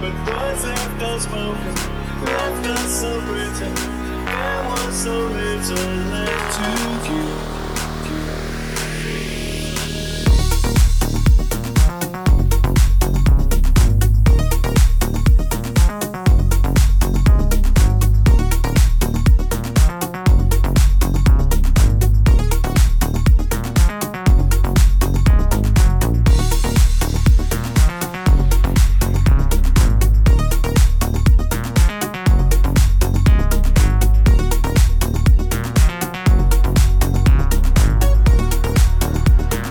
But words left unspoken, left us written, There was so little left to give.